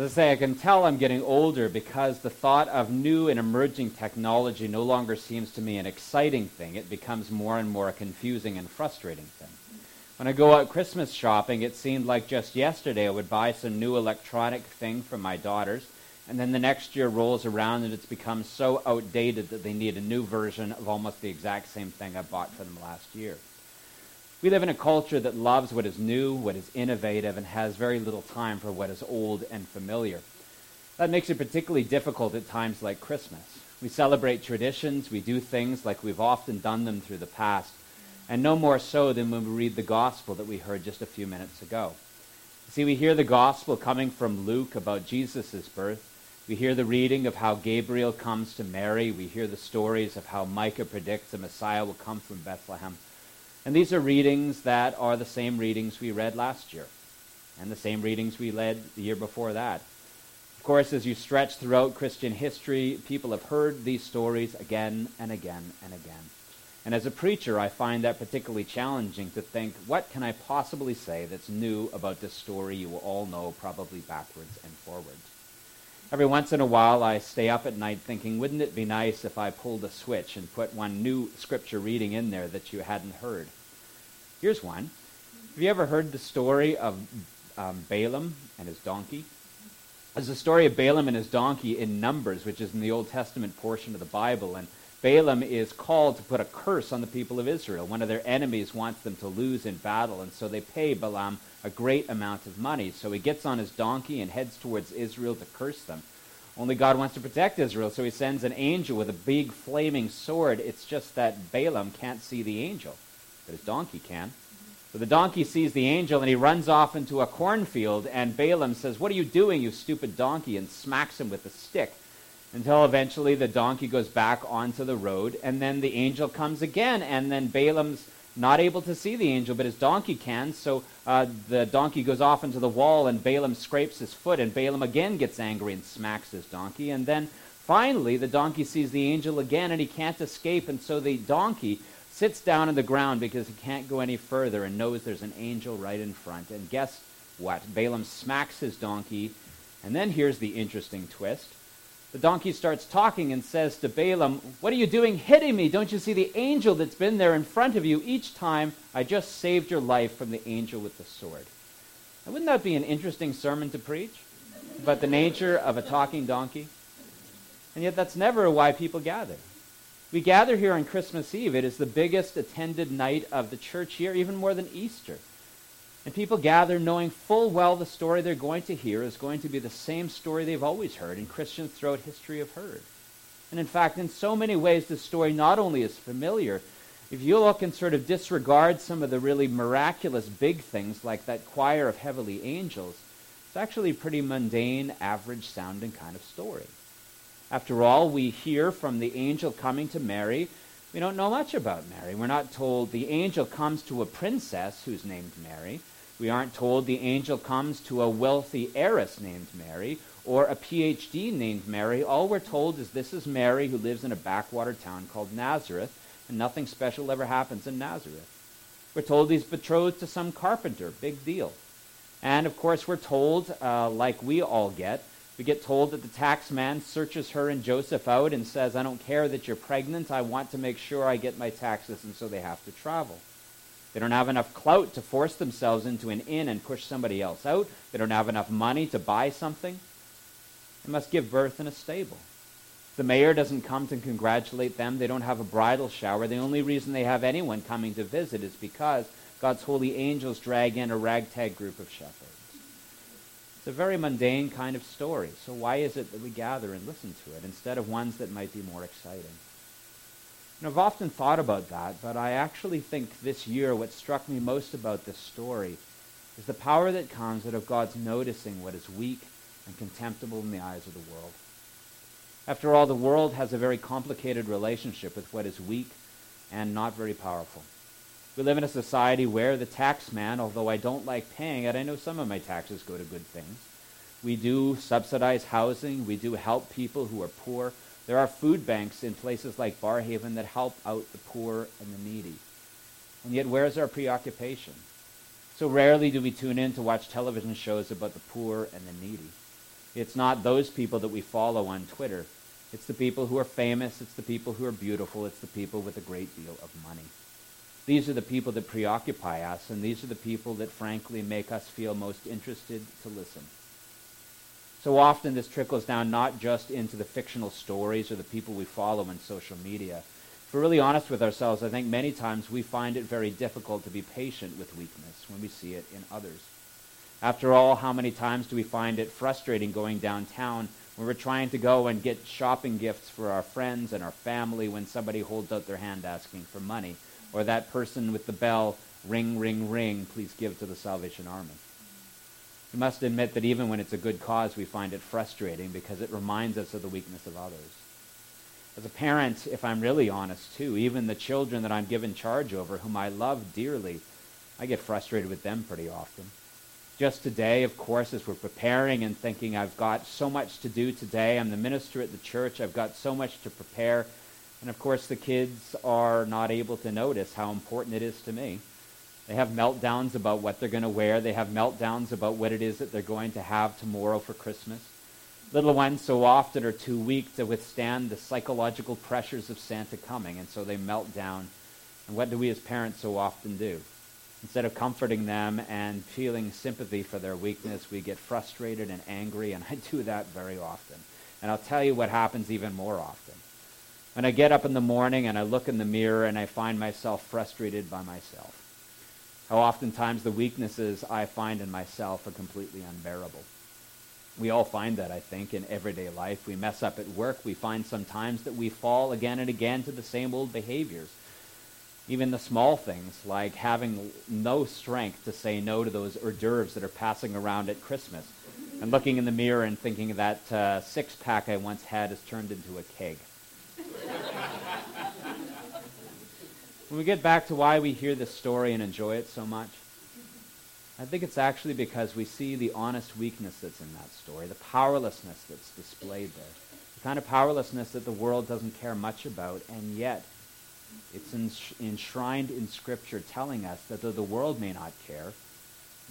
As I say, I can tell I'm getting older because the thought of new and emerging technology no longer seems to me an exciting thing. It becomes more and more a confusing and frustrating thing. When I go out Christmas shopping, it seemed like just yesterday I would buy some new electronic thing for my daughters, and then the next year rolls around and it's become so outdated that they need a new version of almost the exact same thing I bought for them last year. We live in a culture that loves what is new, what is innovative, and has very little time for what is old and familiar. That makes it particularly difficult at times like Christmas. We celebrate traditions, we do things like we've often done them through the past, and no more so than when we read the gospel that we heard just a few minutes ago. See, we hear the gospel coming from Luke about Jesus' birth. We hear the reading of how Gabriel comes to Mary. We hear the stories of how Micah predicts the Messiah will come from Bethlehem. And these are readings that are the same readings we read last year and the same readings we read the year before that. Of course, as you stretch throughout Christian history, people have heard these stories again and again and again. And as a preacher, I find that particularly challenging to think, what can I possibly say that's new about this story you all know probably backwards and forwards? Every once in a while, I stay up at night thinking, wouldn't it be nice if I pulled a switch and put one new scripture reading in there that you hadn't heard? Here's one. Have you ever heard the story of um, Balaam and his donkey? There's a story of Balaam and his donkey in Numbers, which is in the Old Testament portion of the Bible. And Balaam is called to put a curse on the people of Israel. One of their enemies wants them to lose in battle, and so they pay Balaam a great amount of money. So he gets on his donkey and heads towards Israel to curse them. Only God wants to protect Israel, so he sends an angel with a big flaming sword. It's just that Balaam can't see the angel, but his donkey can. So the donkey sees the angel and he runs off into a cornfield, and Balaam says, What are you doing, you stupid donkey? and smacks him with a stick until eventually the donkey goes back onto the road, and then the angel comes again, and then Balaam's not able to see the angel, but his donkey can. So uh, the donkey goes off into the wall, and Balaam scrapes his foot, and Balaam again gets angry and smacks his donkey. And then finally, the donkey sees the angel again, and he can't escape. And so the donkey sits down on the ground because he can't go any further and knows there's an angel right in front. And guess what? Balaam smacks his donkey. And then here's the interesting twist the donkey starts talking and says to Balaam, What are you doing hitting me? Don't you see the angel that's been there in front of you each time? I just saved your life from the angel with the sword. Now, wouldn't that be an interesting sermon to preach? About the nature of a talking donkey? And yet, that's never why people gather. We gather here on Christmas Eve. It is the biggest attended night of the church year, even more than Easter. And people gather knowing full well the story they're going to hear is going to be the same story they've always heard and Christians throughout history have heard. And in fact, in so many ways, the story not only is familiar, if you look and sort of disregard some of the really miraculous big things like that choir of heavenly angels, it's actually a pretty mundane, average sounding kind of story. After all, we hear from the angel coming to Mary. We don't know much about Mary. We're not told the angel comes to a princess who's named Mary. We aren't told the angel comes to a wealthy heiress named Mary or a PhD named Mary. All we're told is this is Mary who lives in a backwater town called Nazareth, and nothing special ever happens in Nazareth. We're told he's betrothed to some carpenter. Big deal. And of course, we're told, uh, like we all get, we get told that the tax man searches her and Joseph out and says, I don't care that you're pregnant. I want to make sure I get my taxes, and so they have to travel. They don't have enough clout to force themselves into an inn and push somebody else out. They don't have enough money to buy something. They must give birth in a stable. The mayor doesn't come to congratulate them. They don't have a bridal shower. The only reason they have anyone coming to visit is because God's holy angels drag in a ragtag group of shepherds. It's a very mundane kind of story. So why is it that we gather and listen to it instead of ones that might be more exciting? And I've often thought about that, but I actually think this year what struck me most about this story is the power that comes out of God's noticing what is weak and contemptible in the eyes of the world. After all, the world has a very complicated relationship with what is weak and not very powerful. We live in a society where the tax man, although I don't like paying it, I know some of my taxes go to good things. We do subsidize housing. We do help people who are poor. There are food banks in places like Barrhaven that help out the poor and the needy. And yet, where's our preoccupation? So rarely do we tune in to watch television shows about the poor and the needy. It's not those people that we follow on Twitter. It's the people who are famous. It's the people who are beautiful. It's the people with a great deal of money. These are the people that preoccupy us, and these are the people that frankly make us feel most interested to listen. So often this trickles down not just into the fictional stories or the people we follow on social media. If we're really honest with ourselves, I think many times we find it very difficult to be patient with weakness when we see it in others. After all, how many times do we find it frustrating going downtown when we're trying to go and get shopping gifts for our friends and our family when somebody holds out their hand asking for money? Or that person with the bell, ring, ring, ring, please give to the Salvation Army. We must admit that even when it's a good cause, we find it frustrating because it reminds us of the weakness of others. As a parent, if I'm really honest too, even the children that I'm given charge over, whom I love dearly, I get frustrated with them pretty often. Just today, of course, as we're preparing and thinking, I've got so much to do today. I'm the minister at the church. I've got so much to prepare. And of course, the kids are not able to notice how important it is to me. They have meltdowns about what they're going to wear. They have meltdowns about what it is that they're going to have tomorrow for Christmas. Little ones so often are too weak to withstand the psychological pressures of Santa coming, and so they melt down. And what do we as parents so often do? Instead of comforting them and feeling sympathy for their weakness, we get frustrated and angry, and I do that very often. And I'll tell you what happens even more often. When I get up in the morning and I look in the mirror and I find myself frustrated by myself how oftentimes the weaknesses I find in myself are completely unbearable. We all find that, I think, in everyday life. We mess up at work. We find sometimes that we fall again and again to the same old behaviors. Even the small things, like having no strength to say no to those hors d'oeuvres that are passing around at Christmas, and looking in the mirror and thinking that uh, six pack I once had has turned into a keg. When we get back to why we hear this story and enjoy it so much, I think it's actually because we see the honest weakness that's in that story, the powerlessness that's displayed there, the kind of powerlessness that the world doesn't care much about, and yet it's enshrined in Scripture telling us that though the world may not care,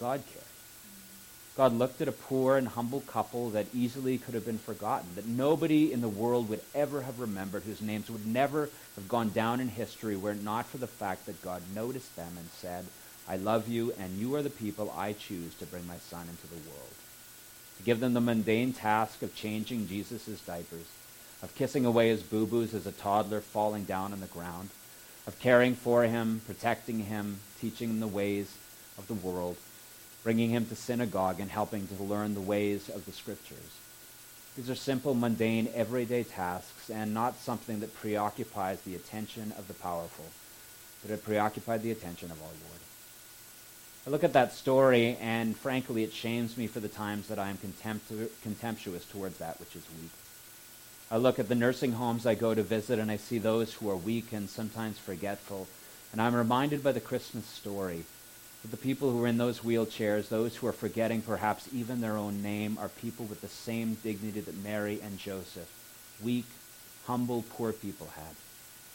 God cares. God looked at a poor and humble couple that easily could have been forgotten, that nobody in the world would ever have remembered, whose names would never have gone down in history were it not for the fact that God noticed them and said, I love you, and you are the people I choose to bring my son into the world. To give them the mundane task of changing Jesus' diapers, of kissing away his boo-boos as a toddler falling down on the ground, of caring for him, protecting him, teaching him the ways of the world, bringing him to synagogue and helping to learn the ways of the scriptures. These are simple, mundane, everyday tasks and not something that preoccupies the attention of the powerful, but it preoccupied the attention of our Lord. I look at that story, and frankly, it shames me for the times that I am contemptuous towards that which is weak. I look at the nursing homes I go to visit, and I see those who are weak and sometimes forgetful, and I'm reminded by the Christmas story the people who are in those wheelchairs, those who are forgetting perhaps even their own name, are people with the same dignity that Mary and Joseph, weak, humble, poor people had.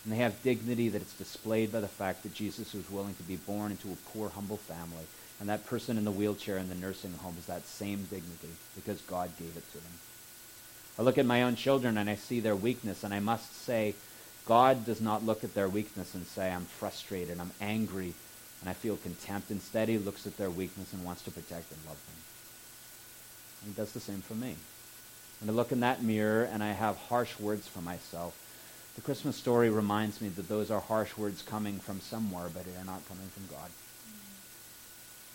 And they have dignity that is displayed by the fact that Jesus was willing to be born into a poor, humble family. And that person in the wheelchair in the nursing home is that same dignity because God gave it to them. I look at my own children and I see their weakness, and I must say, God does not look at their weakness and say, I'm frustrated, I'm angry, and I feel contempt. Instead, he looks at their weakness and wants to protect and love them. And he does the same for me. When I look in that mirror and I have harsh words for myself, the Christmas story reminds me that those are harsh words coming from somewhere, but they are not coming from God.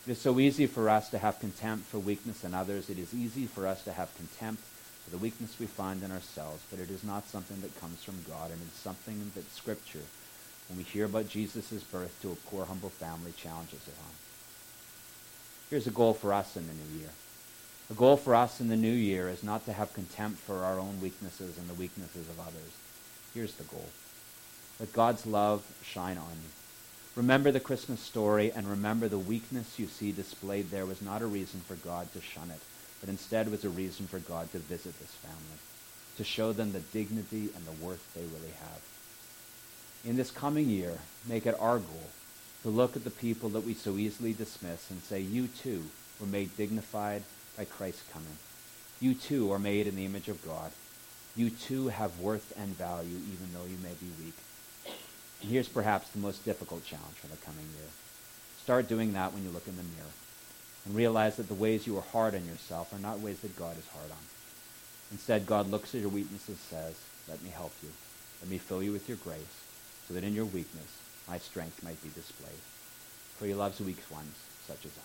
It is so easy for us to have contempt for weakness in others. It is easy for us to have contempt for the weakness we find in ourselves, but it is not something that comes from God, and it's something that Scripture when we hear about Jesus' birth to a poor, humble family, challenges it on. Here's a goal for us in the new year. A goal for us in the new year is not to have contempt for our own weaknesses and the weaknesses of others. Here's the goal. Let God's love shine on you. Remember the Christmas story and remember the weakness you see displayed there was not a reason for God to shun it, but instead was a reason for God to visit this family, to show them the dignity and the worth they really have in this coming year, make it our goal to look at the people that we so easily dismiss and say, you too were made dignified by Christ's coming. You too are made in the image of God. You too have worth and value, even though you may be weak. And here's perhaps the most difficult challenge for the coming year. Start doing that when you look in the mirror. And realize that the ways you are hard on yourself are not ways that God is hard on. Instead, God looks at your weaknesses and says, Let me help you. Let me fill you with your grace, so that in your weakness my strength might be displayed. For he loves weak ones such as I.